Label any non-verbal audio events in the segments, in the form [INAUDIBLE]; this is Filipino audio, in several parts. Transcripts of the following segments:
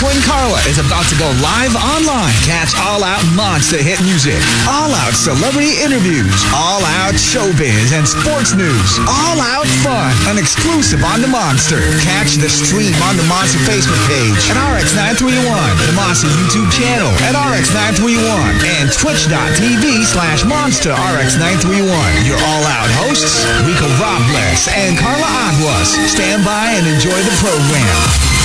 And Carla is about to go live online. Catch all out monster hit music, all out celebrity interviews, all out showbiz and sports news, all out fun, an exclusive on the Monster. Catch the stream on the Monster Facebook page at RX931, the Monster YouTube channel at RX931, and twitch.tv slash Monster RX931. Your all out hosts, Rico Robles and Carla Aguas. Stand by and enjoy the program.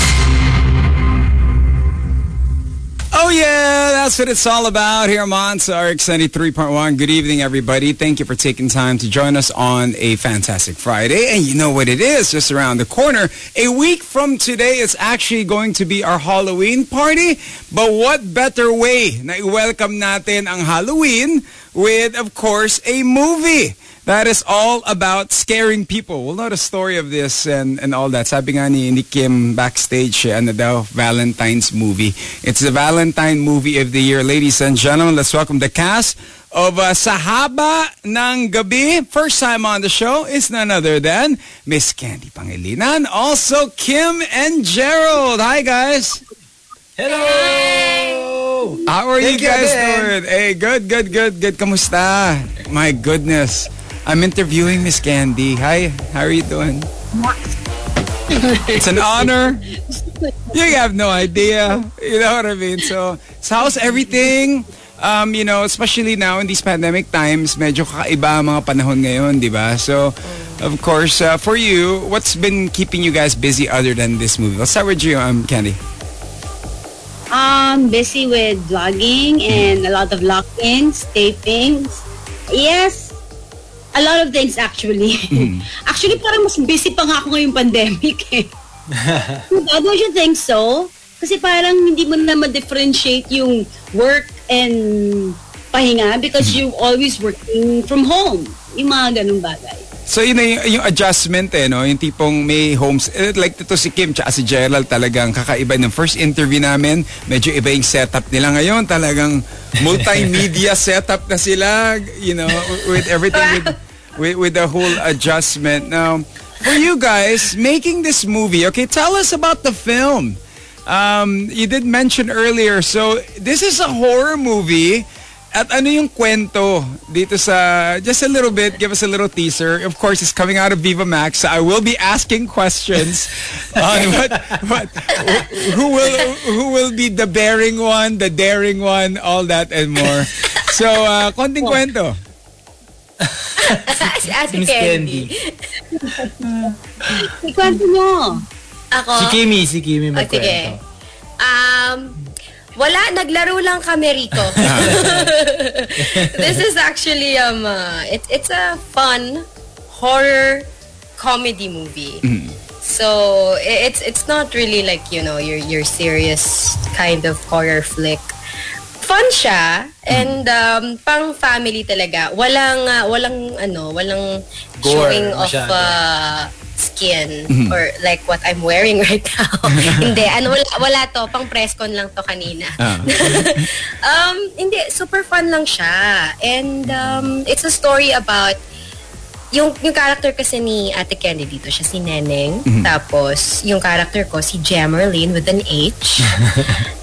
Oh yeah, that's what it's all about here on Monster RX 93.1. Good evening, everybody. Thank you for taking time to join us on a fantastic Friday. And you know what it is, just around the corner. A week from today, it's actually going to be our Halloween party. But what better way na i-welcome natin ang Halloween with, of course, a movie that is all about scaring people. We'll know the story of this and, and all that. Sabi nga ni, ni Kim backstage, ano daw, Valentine's movie. It's the Valentine movie of the year. Ladies and gentlemen, let's welcome the cast of uh, Sahaba ng Gabi. First time on the show is none other than Miss Candy Pangilinan. Also, Kim and Gerald. Hi, guys. Hello! How are Thank you guys you, doing? Hey, good, good, good, good. Kamusta? My goodness. I'm interviewing Miss Candy. Hi, how are you doing? it's an honor. You have no idea. You know what I mean? So, so how's everything? Um, you know, especially now in these pandemic times, medyo kakaiba ang mga panahon ngayon, di ba? So, of course, uh, for you, what's been keeping you guys busy other than this movie? Let's start with you, um, Candy. Um, busy with vlogging and a lot of lock-ins, tapings. Yes, a lot of things actually. [LAUGHS] actually, parang mas busy pa nga ako ngayong pandemic eh. [LAUGHS] Diba? Don't you think so? Kasi parang hindi mo na ma-differentiate yung work and pahinga because you always working from home. Yung mga ganung bagay. So yun na yung, yung adjustment eh, no? Yung tipong may homes, eh, like ito si Kim tsaka si Gerald talagang kakaiba ng first interview namin. Medyo iba yung setup nila ngayon. Talagang multimedia [LAUGHS] setup na sila, you know, with everything with, with, with the whole adjustment. Now, for you guys, making this movie, okay, tell us about the film. Um, you did mention earlier, so this is a horror movie. At ano yung kwento dito sa, just a little bit, give us a little teaser. Of course, it's coming out of Viva Max. So I will be asking questions on [LAUGHS] [LAUGHS] what, what, who will, who will be the bearing one, the daring one, all that and more. So, uh, konting kwento. [LAUGHS] si Ate Miss Candy. Ikwento mo. Ako? Si Kimi, si Kimi Oh, sige. magkwento. Um, wala, naglaro lang kami rito. [LAUGHS] This is actually, um, uh, it, it's a fun horror comedy movie. So, i- it's it's not really like, you know, your your serious kind of horror flick. Fun siya and um, pang family talaga. Walang uh, walang ano, walang Gore showing of uh, skin or like what I'm wearing [LAUGHS] right now. [LAUGHS] hindi, ano wala, wala to, pang press con lang to kanina. Ah. [LAUGHS] um, hindi, super fun lang siya. And um, it's a story about yung yung character kasi ni Ate Candy dito, siya si Neneng. Tapos, yung character ko, si Jamerlyn with an H.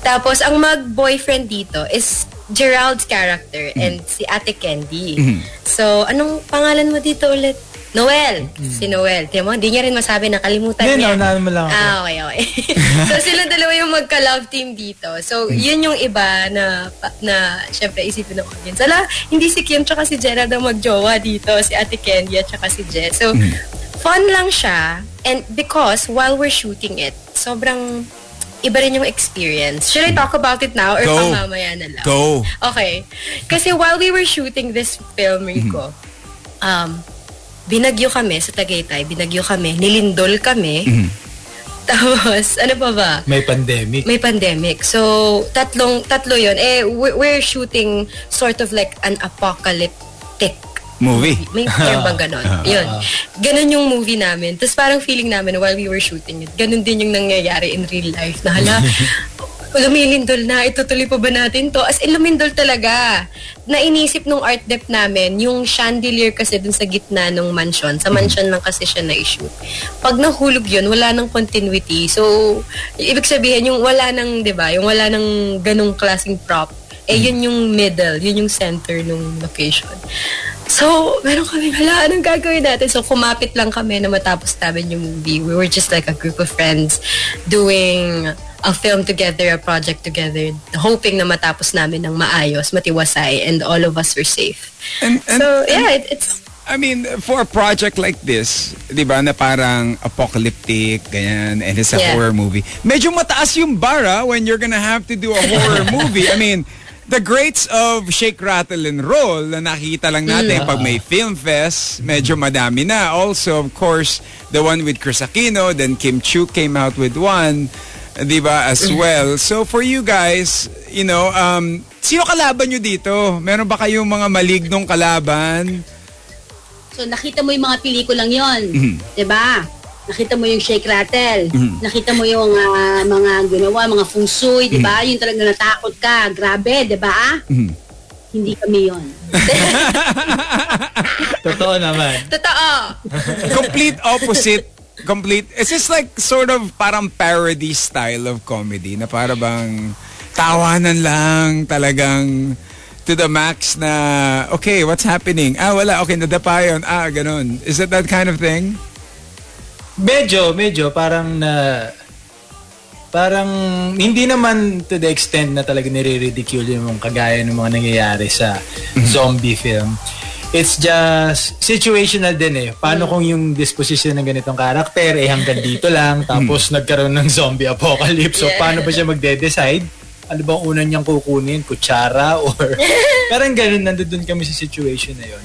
Tapos, ang mag-boyfriend dito is Gerald's character and si Ate Candy. So, anong pangalan mo dito ulit? Noel. Si Noel. Tiyan mo, hindi niya rin masabi, nakalimutan Hindi, niya. naunahan mo lang ako. Ah, okay, okay. [LAUGHS] so, sila dalawa yung magka-love team dito. So, yun yung iba na, pa- na syempre, isipin ng audience. Ala, hindi si Kim tsaka si Gerald ang magjowa dito. Si Ate at tsaka si Jess. So, fun lang siya. And because, while we're shooting it, sobrang iba rin yung experience. Should I talk about it now or Go. pang mamaya na lang? Go. Okay. Kasi while we were shooting this film, Rico, um, binagyo kami sa Tagaytay, binagyo kami, nilindol kami. [LAUGHS] Tapos, ano pa ba? May pandemic. May pandemic. So, tatlong, tatlo yun. Eh, we're shooting sort of like an apocalyptic Movie. may term bang ganon? [LAUGHS] Yun. Ganon yung movie namin. Tapos parang feeling namin while we were shooting it, ganon din yung nangyayari in real life. Na hala, [LAUGHS] lumilindol na, itutuloy pa ba natin to? As in, lumindol talaga. Nainisip nung art dep namin, yung chandelier kasi dun sa gitna ng mansion. Sa mansion lang kasi siya na-shoot. Pag nahulog yun, wala nang continuity. So, ibig sabihin, yung wala nang, di ba, yung wala nang ganong klaseng prop, eh yun yung middle, yun yung center ng location. So, meron kami, hala, anong gagawin natin? So, kumapit lang kami na matapos namin yung movie. We were just like a group of friends doing a film together, a project together, hoping na matapos namin ng maayos, matiwasay, and all of us were safe. And, and, So, yeah, it, it's... I mean, for a project like this, di ba, na parang apocalyptic, ganyan, and it's a Yeah. horror movie. Medyo mataas yung bara when you're gonna have to do a horror [LAUGHS] movie. I mean, the greats of Shake, Rattle, and Roll na nakikita lang natin pag may film fest, medyo madami na. Also, of course, the one with Chris Aquino, then Kim Chu came out with one, di ba, as well. So, for you guys, you know, um, sino kalaban nyo dito? Meron ba kayong mga malignong kalaban? So nakita mo yung mga pelikulang yon, Mhm. 'di ba? Nakita mo yung Shake Rattle. Mhm. Nakita mo yung ah, mga ginawa, mga feng shui, 'di ba? Yung talagang natakot ka. Grabe, 'di ba? Mhm. Hindi kami yon. [LAUGHS] Totoo naman. Totoo! complete opposite complete it's just like sort of parang parody style of comedy na para bang tawanan lang talagang to the max na okay what's happening? Ah wala okay nadapa yun. Ah ganun. Is it that kind of thing? Medyo, medyo, parang na... Parang hindi naman to the extent na talaga nire-ridicule yung kagaya ng mga nangyayari sa zombie film. It's just situational din eh. Paano kung yung disposition ng ganitong karakter eh hanggang dito lang tapos nagkaroon ng zombie apocalypse. So Yeah. paano ba siya magde-decide? Ano bang una niyang kukunin? Kutsara or [LAUGHS] parang ganun nandun kami sa situation na yun.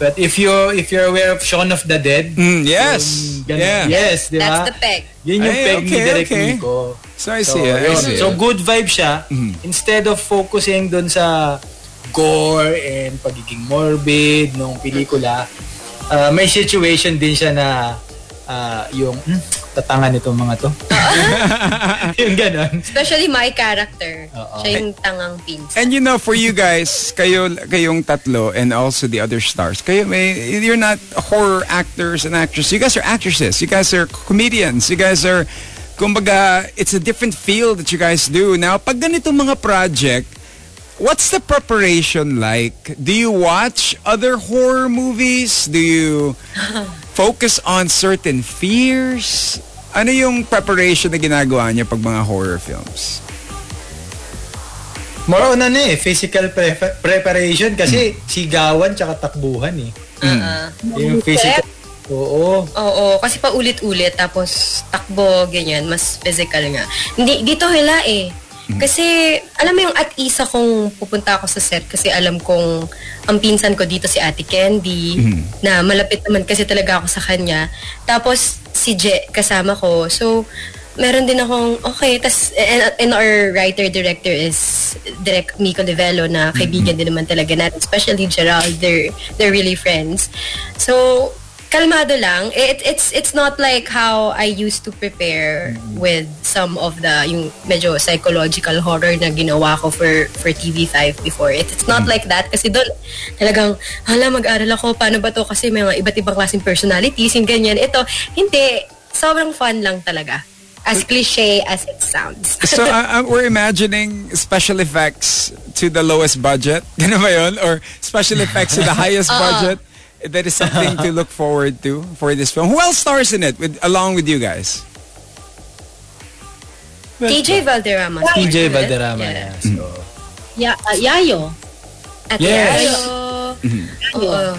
But if you if you're aware of Shaun of the Dead, Mm, yes yung ganun- yeah Yes, di ba? That's the peg. Yun yung Ay, peg ni okay, Direk okay. Nico. so I see it, I see So it. good vibe siya. Mhm. Instead of focusing dun sa gore and pagiging morbid nung pelikula, uh, may situation din siya na uh, yung hmm, tatangan itong mga to. [LAUGHS] yung ganon. Especially my character. Oo. Siya yung tangang pins. And you know, for you guys, kayo, kayong tatlo and also the other stars, kayo may, you're not horror actors and actresses. You guys are actresses. You guys are comedians. You guys are, kumbaga, it's a different field that you guys do. Now, pag ganito mga project, what's the preparation like? Do you watch other horror movies? Do you [LAUGHS] focus on certain fears? Ano yung preparation na ginagawa niya pag mga horror films? More on ano eh, physical pre- preparation kasi sigawan tsaka takbuhan eh. Uh-uh. Yung physical. Oo. Oo, kasi pa ulit-ulit tapos takbo, ganyan, mas physical nga. Hindi, dito hila eh. Kasi, alam mo yung at isa kung pupunta ako sa set kasi alam kong ang pinsan ko dito si Ate Candy na malapit naman kasi talaga ako sa kanya. Tapos si Je kasama ko. So, meron din akong, okay, tas, and, and our writer-director is Direk Miko Livelo na kaibigan din naman talaga natin, especially Gerald, they're, they're really friends. So, kalmado lang. It, it's it's not like how I used to prepare with some of the yung medyo psychological horror na ginawa ko for for TV5 before. It, it's not like that kasi doon talagang hala mag-aral ako paano ba to kasi may mga iba't ibang klaseng personalities yung ganyan. Ito hindi sobrang fun lang talaga. As cliche as it sounds. [LAUGHS] So uh, uh, we're imagining special effects to the lowest budget. [LAUGHS] Ganun ba yun? Or special effects to the highest [LAUGHS] budget. That is something to look forward to for this film. Who else stars in it with along with you guys? TJ Valderrama. TJ Valderrama. Yeah. Yeah. So, Ya, ah, yayo. At Yes. Yayo. Oo.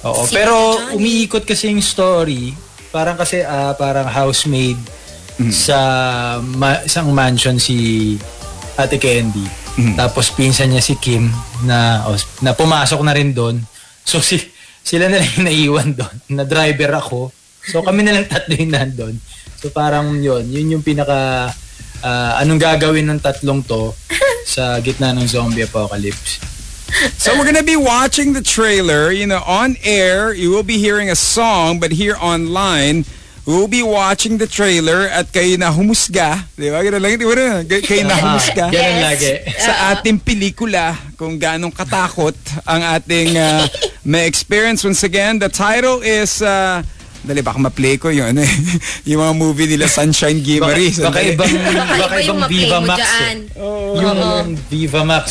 Oo, Si pero umiikot kasi yung story, parang kasi ah, parang housemaid sa ma- isang mansion si Ate Candy. Tapos pinsan niya si Kim na oh, na pumasok na rin doon. So si sila na lang naiwan doon. [LAUGHS] Na driver ako. So kami na lang tatlo yung nandun. So parang yun, yun yung pinaka ah, anong gagawin ng tatlong to [LAUGHS] sa gitna ng zombie apocalypse. So we're gonna be watching the trailer. You know, on air you will be hearing a song, but here online we'll be watching the trailer at kayo na humusga. Di ba? Ganun lang. Di ba? Kayo na humusga. Ganun lagi. sa ating pelikula kung ganong katakot ang ating uh, [LAUGHS] may experience. Once again, the title is... Uh, Dali, baka ma-play ko yung, ano, eh, [LAUGHS] yung mga movie nila Sunshine Gimari. Baka, baka ibang, Baka [LAUGHS] baka iba yung ibang ma-play Viva Max eh. Yung Viva Max.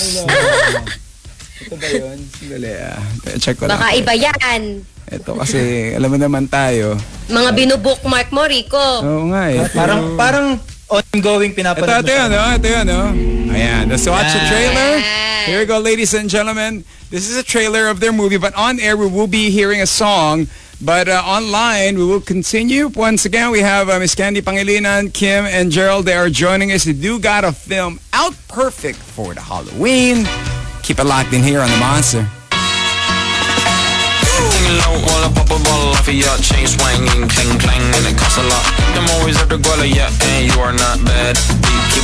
[LAUGHS] Ito ba yun? Dali, ah. Check ko Baka lang. iba yan. Ito kasi, alam mo naman tayo. Mga binubookmark mo, Rico. Oo nga eh. Parang, parang ongoing Ito, pinapanood ito yun, oh. Ito yun, oh. Ayan. Let's watch the Yan. trailer. Here we go, ladies and gentlemen. This is a trailer of their movie, but on air we will be hearing a song. But uh, online, we will continue. Once again, we have uh, Miss Candy Pangilinan, Kim, and Gerald. They are joining us. They do got a film out perfect for the Halloween. Keep it locked in here on The Monster. Low while I pop a bottle off of your chain swinging, clang clang, and it costs a lot. I'm always at the guala, yeah, and you are not bad.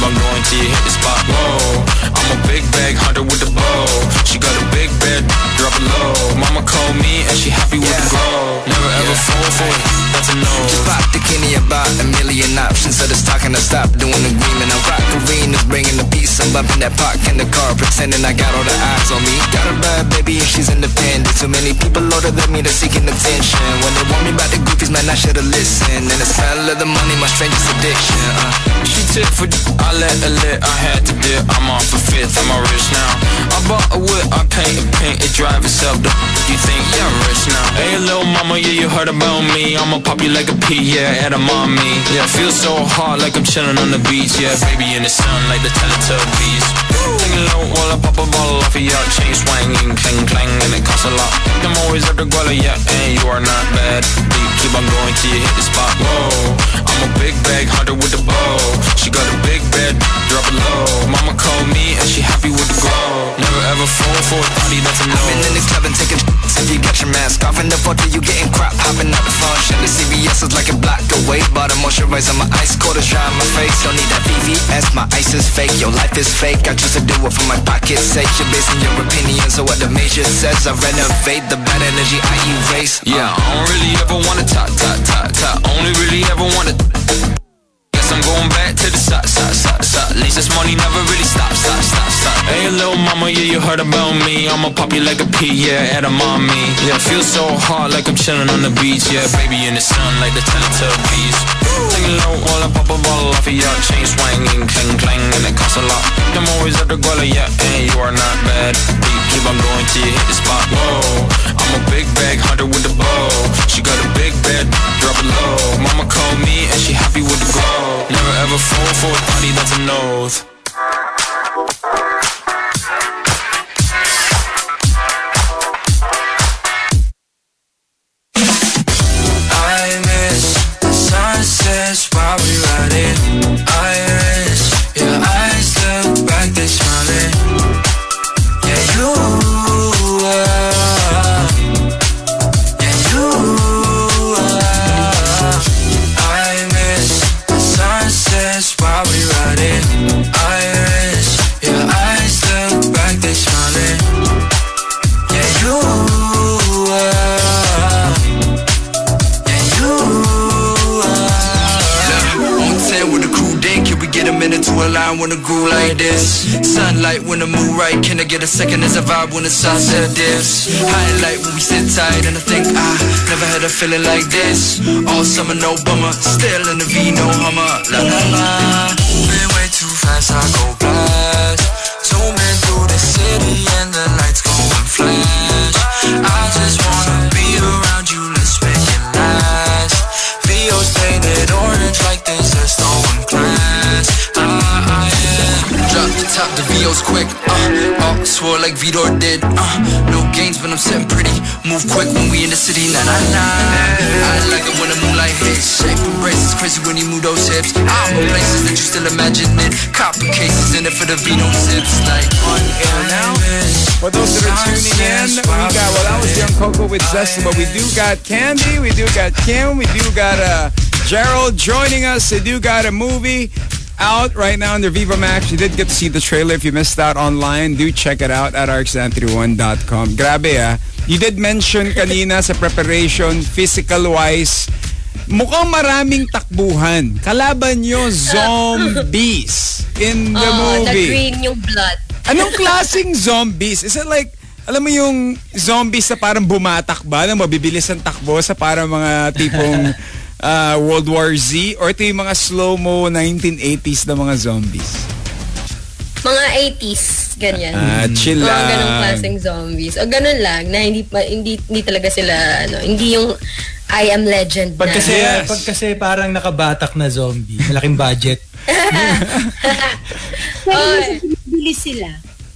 On going you hit the spot. Whoa, I'm a big bag hunter with the bow. She got a big bed, drop it low. Mama called me and she happy with the grow. Never ever fall for it, that's a no. Just pop the Kenny about a million options. So just talking, I stop doing agreement. I'm rock arenas, bringing the peace. I'm up in that park in the car, pretending I got all the eyes on me. Got a bad baby and she's independent. Too many people older than me, they're seeking attention. When they want me about the goofies, man, I should've listened. And the smell of the money, my strangest addiction. Uh. She tip for I let her lit, I had to dip. I'm off a fifth, I'm rich now. I bought a whip, I paint a paint, it drive itself. F- you think, yeah, I'm rich now. Hey, little mama, yeah, you heard about me. I'ma pop you like a pea, yeah, at a mommy. Yeah, feel so hot like I'm chilling on the beach. Yeah, baby in the sun like the Teletubbies. Singing low while I pop a bottle off of your chain swinging, clang clang, and it costs a lot. I'm always at the guala, yeah, and you are not bad. Beat, keep on going till you hit the spot. Whoa, I'm a big bag hunter with the bow. She got a big bed, drop it low. Mama called me she happy with the grow. Never ever fall for a thotty, that's a no. I've Been in the club and taking if you got your mask off in the photo, you getting crap hopping out the function. The CVS is like a block away, but I'm moisturizer, my ice cold is dry my face. Don't need that VVS, my ice is fake, your life is fake. I choose to do it for my pocket's sake. You're basing your opinions on what the major says. I renovate the bad energy I erase. Uh, Yeah, I don't really ever wanna talk, talk, talk, talk. Only really ever wanna. I'm going back to the side, side, side, side. At least this money never really stop, stop, stop, stop. Hey, little mama, yeah, you heard about me. I'ma pop you like a pea, yeah, at a mommy. Yeah, feel so hot like I'm chilling on the beach. Yeah, baby in the sun like the Teletubbies. Singing I pop a bottle off of your chain swinging, clang clang, and it costs a lot. I'm always at the guala, yeah, and you are not bad. Beat, keep on going till you hit the spot. Whoa, I'm a big bag hunter with the bow. She got a big bed, drop it low. Mama called me and she happy with the grow. Never ever fall for a thotty, that's a nose. Second as a vibe when the sunset dips? Highlight when we sit tight and I think I never had a feeling like this. All summer, no bummer, still in the V, no hummer. La la la. Moving way too fast, I go blast. Zooming through the city and the lights going flash. I just wanna be around you, let's make it last. VO's painted orange like there's a stolen class. Ah, ah, yeah. Drop the top, the VO's quick. Uh, all swore like Vitor did. Uh, no games, but I'm sitting pretty. Move quick when we in the city, nah nah nah. I like it when the moonlight hits. Shape embraces crazy when you move those hips. I'm in places that you still imagining. Copper cases in it for the Vino sips. Like on air now. For those that are tuning in, we got, well, that was Young Coco with Zesty, but we do got Candy, we do got Kim, we do got uh, Gerald joining us. They do got a movie out right now under Viva Max. You did get to see the trailer. If you missed out online, do check it out at rx931.com. Grabe ah. You did mention kanina sa preparation, physical-wise, Mukhang maraming takbuhan. Kalaban nyo, zombies in the Oo, movie. nag-green yung blood. Anong klaseng zombies? Is it like, alam mo yung zombies na parang bumatak ba, na mabibilis ang takbo sa parang mga tipong [LAUGHS] ah, World War Z? Or ito yung mga slow-mo 1980s na mga zombies? Mga 80s, ganyan. Ah, chill Mga lang. ganong klaseng zombies. O ganun lang, na hindi, pa, hindi, hindi talaga sila, ano, hindi yung I am legend Pag na. kasi, Yes. pag kasi parang nakabatak na zombie, malaking budget. [LAUGHS] [LAUGHS] Pero Oy. minsan bilis sila.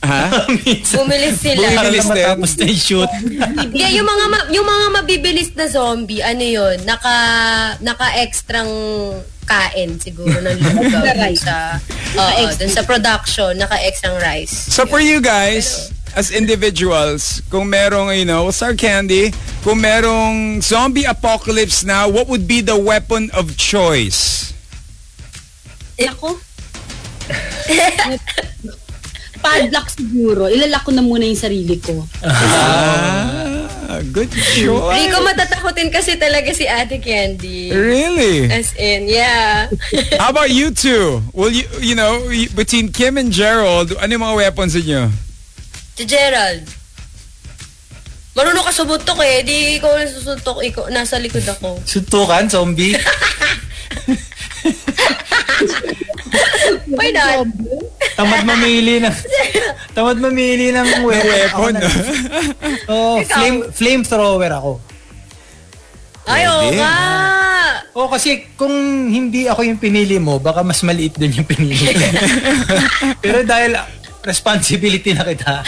Ha? [LAUGHS] Bumilis sila. Bumilis na din. matapos na yung shoot. [LAUGHS] Yeah, yung mga ma- yung mga mabibilis na zombie, ano yun, naka naka extrang kain siguro ng [LAUGHS] lugaw sa oo, dun sa production, naka extrang rice. So for you guys, as individuals, kung merong, you know, Star Candy, kung merong zombie apocalypse now, what would be the weapon of choice? Ako? Padlock siguro. Ilalak ko na muna yung sarili ko. Ah, good choice. Hindi ko matatakotin kasi talaga si Ate Candy. Really? As in, yeah. How about you two? Will you, you know, between Kim and Gerald, ano yung mga weapons niyo? si Gerald. Marunong ka sumuntok eh. Di ikaw na susuntok. Ikaw, nasa likod ako. Suntukan, zombie. [LAUGHS] Why not? Tamad mamili ng [LAUGHS] tamad mamili ng weapon. Weapon. [LAUGHS] Oh, flame flamethrower ako. Ay, oo nga. Oh, kasi kung hindi ako yung pinili mo, baka mas maliit din yung pinili ko. [LAUGHS] Pero dahil responsibility na kita,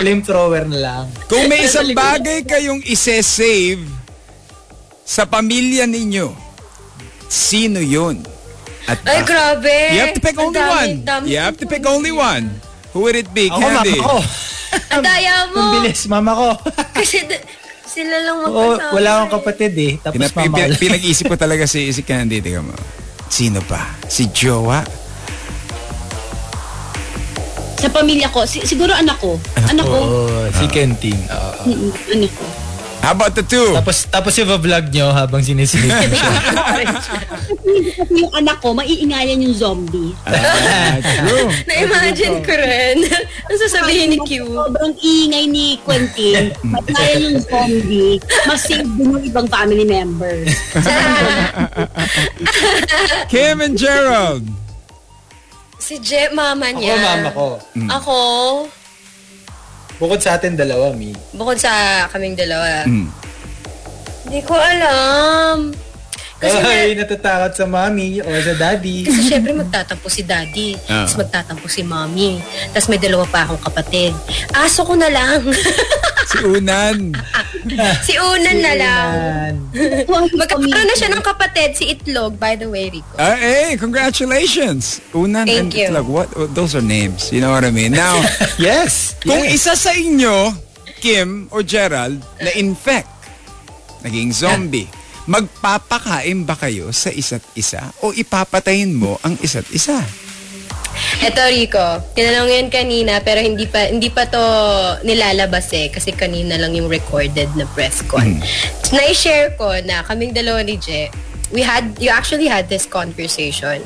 flamethrower na lang. Kung may isang bagay kayong ise-save sa pamilya ninyo, sino yun? At Ay, bakit? grabe. You have to pick only dami- one. dami You have to pick only one. Who would it be? Ako, mama Candy? ko. [LAUGHS] Ang daya mo. Ang bilis, mama ko. [LAUGHS] Kasi d- sila lang Oo, magkasama. wala akong kapatid eh. Tapos Pinap- mama ko pin- lang. pinag-isip ko talaga si, si Candy. Tingnan mo. Sino pa? Si Jowa? Sa pamilya ko, si- siguro anak ko. Anak ko. Oo, si Kenting. Oo. Mm, Anak ko. How about the two? Tapos, tapos yung vlog nyo habang sinisilip ko siya. [LAUGHS] Kasi yung anak ko, maiingayan yung zombie. Ah, true. [LAUGHS] Na-imagine ko rin. Ang sasabihin ni Q. Sobrang ingay ni Quentin. Maiingayan yung zombie. Mas save din yung ibang family members. [LAUGHS] Kim and Gerald. Si Je, mama Ako, niya. mama ko. Ako, Bukod sa atin dalawa, Mi. bukod sa kaming dalawa. Mm. Hindi ko alam. Kasi Ay, natatakot sa mami o sa daddy. Kasi syempre magtatampo si daddy. Ah. Tapos magtatampo si mommy. Tapos may dalawa pa akong kapatid. Aso ko na lang. [LAUGHS] Si Unan. si Unan na lang. Magkakaroon na siya ng kapatid, si Itlog, by the way, Rico. Ah, hey, congratulations. Unan and Thank you. Itlog. What? oh, Those are names. You know what I mean? Now, [LAUGHS] Yes. kung yes. isa sa inyo, Kim or Gerald, na-infect, naging zombie, magpapakain ba kayo sa isa't isa o ipapatayin mo ang isa't isa? Eto, Rico, tinanong yan kanina, pero hindi pa hindi pa to nilalabas eh, kasi kanina lang yung recorded na press con. Na-share ko na kaming dalawa ni Je, we had, you actually had this conversation.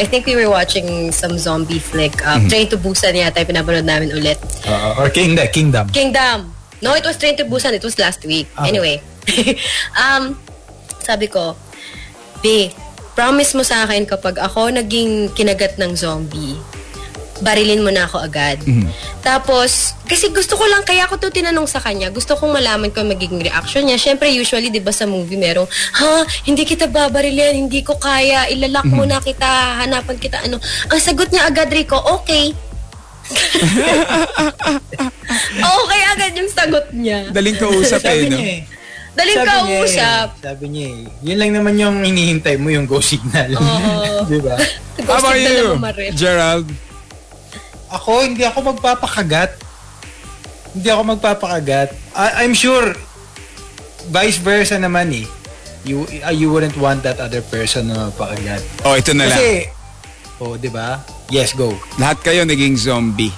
I think we were watching some zombie flick. Um, Train to Busan yata yung pinapanood namin ulit. Uh, or Kingdom. Kingdom. Kingdom. No, it was Train to Busan. It was last week. Okay. Anyway. [LAUGHS] um, sabi ko, B, promise mo sa akin kapag ako naging kinagat ng zombie, barilin mo na ako agad. Tapos, kasi gusto ko lang, kaya ako to tinanong sa kanya, gusto kong malaman kung magiging reaction niya. Siyempre, usually, di ba sa movie, merong, ha, hindi kita babarilin, hindi ko kaya, ilalak mo na kita, hanapan kita, ano. Ang sagot niya agad, Rico, okay. [LAUGHS] [LAUGHS] okay agad yung sagot niya. Daling kausap eh, no? eh. Daling Sabi niya eh, kausap. Sabi niya eh. Yun lang naman yung hinihintay mo, yung go signal. Oo. [LAUGHS] Di ba? [LAUGHS] How about you. Gerald? Ako, hindi ako magpapakagat. Hindi ako magpapakagat. I- I'm sure, vice versa naman eh. You, uh, you wouldn't want that other person na magpakagat. Oh, ito na lang. Kasi, oh, di ba? Yes, go. Lahat kayo naging zombie.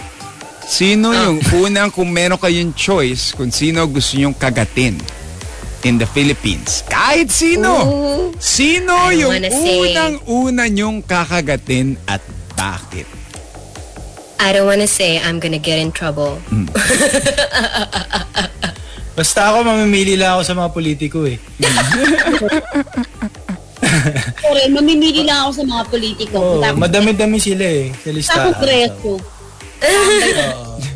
Sino yung unang kung meron kayong choice kung sino gusto nyong kagatin? In the Philippines? Kahit sino. Ooh. Sino I yung unang-una nyong kakagatin at bakit? I don't wanna say I'm gonna get in trouble. [LAUGHS] Basta ako, mamimili lang ako sa mga politiko eh. Sorry, mamimili lang ako sa mga politiko. Oo, Tapos, madami-dami sila eh. Sa sa listahan. kongreso. Na lumabas siguro.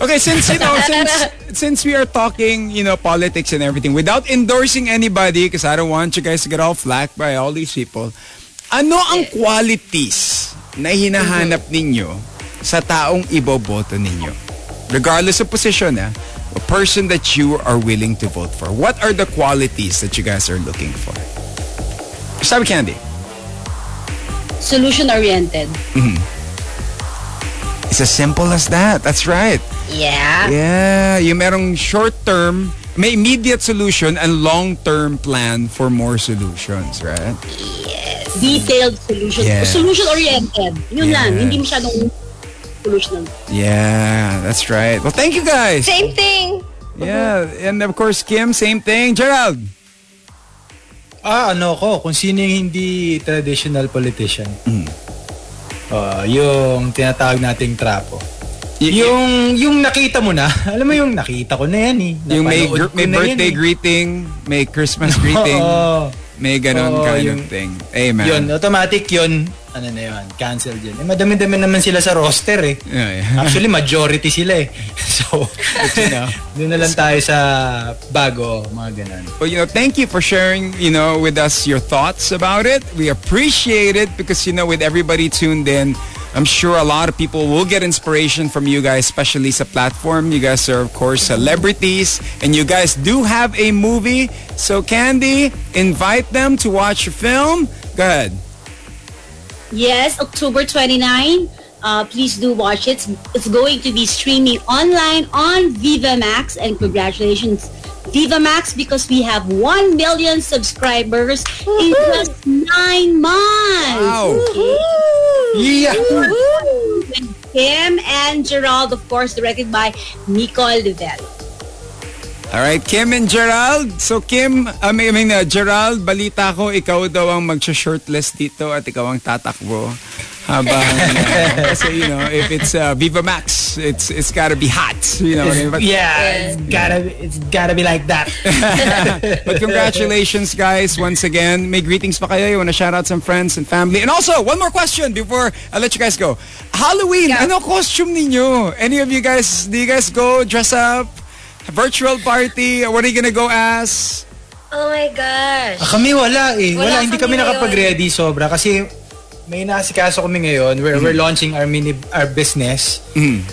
Okay, since you know, [LAUGHS] since since we are talking, you know, politics and everything, without endorsing anybody, because I don't want you guys to get all flack by all these people, ano ang qualities na hinahanap ninyo sa taong iboboto ninyo? Regardless of position, eh, a person that you are willing to vote for. What are the qualities that you guys are looking for? Sabi Candy. Solution-oriented. It's as simple as that. That's right. Yeah. Yeah, yung merong short-term, may immediate solution and long-term plan for more solutions, right? Detailed solution. Yes. Solution-oriented. Yun lang. Yes. Hindi masyadong solution. Yeah, that's right. Well, thank you guys. Same thing. Yeah, and of course, Kim, same thing. Gerald. Ah, ano ko, kung sino yung hindi traditional politician. Mm. Ah, yung tinatawag nating trapo. Y- yung yung nakita mo na, [LAUGHS] alam mo yung nakita ko na yan eh. yung may, Napanood gr- may na yan birthday eh. greeting, may Christmas [LAUGHS] greeting, Oo. may ganon Oo, kind yung- of thing. Amen. Yun, automatic yun. Ano na yun, cancel yun. Eh, madami-dami naman sila sa roster eh. Yeah, yeah. Actually, majority sila eh. [LAUGHS] So, doon na lang tayo sa bago, mga ganun. Well, you know, thank you for sharing, you know, with us your thoughts about it. We appreciate it because, you know, with everybody tuned in, I'm sure a lot of people will get inspiration from you guys, especially sa platform. You guys are, of course, celebrities, and you guys do have a movie. So, Candy, invite them to watch your film. Go ahead. Yes, October 29. Uh, please do watch it. It's going to be streaming online on Viva Max. And congratulations, Viva Max, because we have 1 million subscribers in just nine months. Wow. Yeah! With Kim and Gerald, of course, directed by Nicole Level. All right, Kim and Gerald. So, Kim, I mean, I mean uh, Gerald, balita ko, ikaw daw ang mag-shortlist dito at ikaw ang tatakbo. Habang, [LAUGHS] uh, kasi, you know, if it's uh, Viva Max, it's it's gotta be hot. You know what I mean? But, Yeah, it's gotta, it's gotta be like that. [LAUGHS] but congratulations, guys, once again. May greetings pa kayo. You wanna shout out some friends and family. And also, one more question before I let you guys go. Halloween, ano costume ninyo? Any of you guys, do you guys go dress up? Virtual party? What are you gonna go as? Oh my gosh. Ah, kami wala eh. Wala, Wala hindi kami kami nakapag-ready sobra kasi may nasikaso kami ngayon. We're, we're launching our mini our business.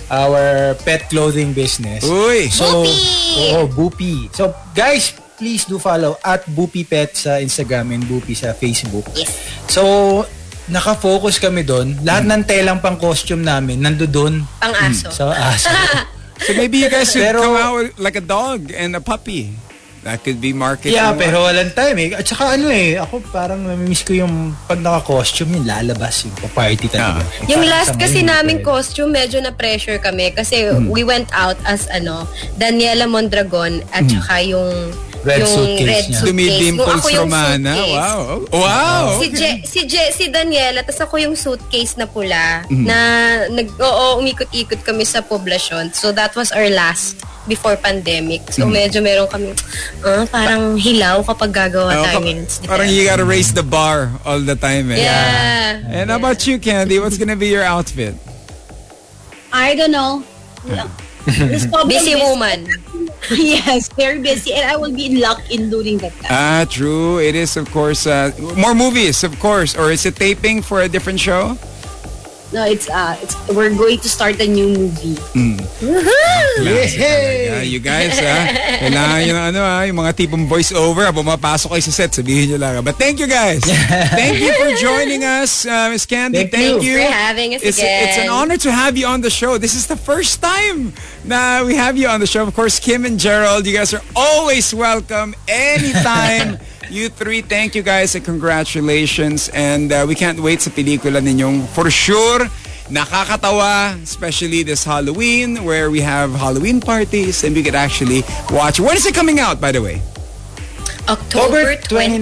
Our pet clothing business. Uy! So, Boopy! Oo, Boopy. So, guys, please do follow at Boopy Pet sa Instagram and Boopy sa Facebook. Yes. So, naka-focus kami doon. Lahat ng telang pang costume namin nandoon Pang aso. sa aso. [LAUGHS] So maybe you guys should Pero- come out with like a dog and a puppy. That could be marketing. yeah, pero walang time eh. At saka ano eh, ako parang namimiss ko yung pag naka-costume, yung lalabas, yung pa-party talaga. Eh, Yung last kasi namin costume, medyo na-pressure kami kasi Hmm. we went out as ano, Daniela Mondragon at saka yung. Red yung suitcase red niya. suitcase. Dumidimples yung Romana. suitcase. Wow. Wow. Si Je, si Je, si Daniela, tapos ako yung suitcase na pula Hmm. na nag oo, umikot-ikot kami sa poblasyon. So that was our last before pandemic. So Hmm. medyo meron kami ah, parang hilaw kapag gagawa Oh, tayo ng parang you gotta raise the bar all the time. Eh. Yeah. And how about you, Candy? What's gonna be your outfit? I don't know. This problem Busy woman. [LAUGHS] yes, very busy. And I will be in luck in doing that. Ah, true. It is, of course, uh, more movies, of course. Or is it taping for a different show? No, it's uh, it's we're going to start a new movie. Yeah, you guys, ah, [LAUGHS] kailangan ng ano, ah, yung mga tipong voice-over, ah, pumapasok kayo sa set, sabihin nyo lang. But thank you, guys. [LAUGHS] thank you for joining us, uh, Miss Candy. Thank Thank, you. you. For having us it's, again. It's an honor to have you on the show. This is the first time na we have you on the show. Of course, Kim and Gerald, you guys are always welcome anytime. [LAUGHS] You three, thank you guys and congratulations. And uh, we can't wait sa pelikula ninyong for sure nakakatawa, especially this Halloween where we have Halloween parties and we could actually watch. When is it coming out, by the way? October 29.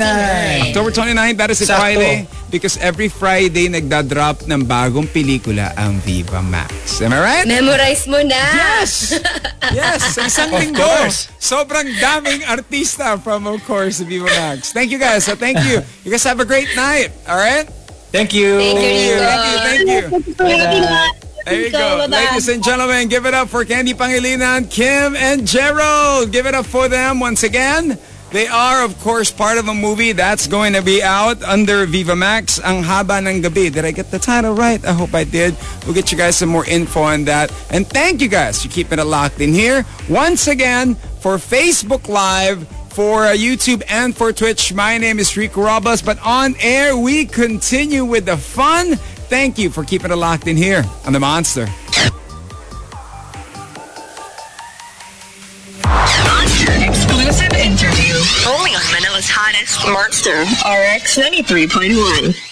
October 29, that is a Sakto. Friday. Because every Friday, nagda-drop ng bagong pelikula ang Viva Max. Am I right? Memorize mo na. Yes! [LAUGHS] Yes! Sa isang Of linggo. course. Sobrang daming artista from, of course, Viva Max. Thank you guys. So thank you. You guys have a great night. All right? Thank you. Thank you. Thank you. Thank you. There you go. Ladies and gentlemen, give it up for Candy Pangilinan, Kim, and Gerald. Give it up for them once again. They are, of course, part of a movie that's going to be out under Viva Max, Ang Haba ng Gabi. Did I get the title right? I hope I did. We'll get you guys some more info on that. And thank you guys for keeping it locked in here. Once again, for Facebook Live, for uh, YouTube and for Twitch. My name is Rico Robles, but on air, we continue with the fun. Thank you for keeping it locked in here on The Monster. Hottest monster, RX 93.1.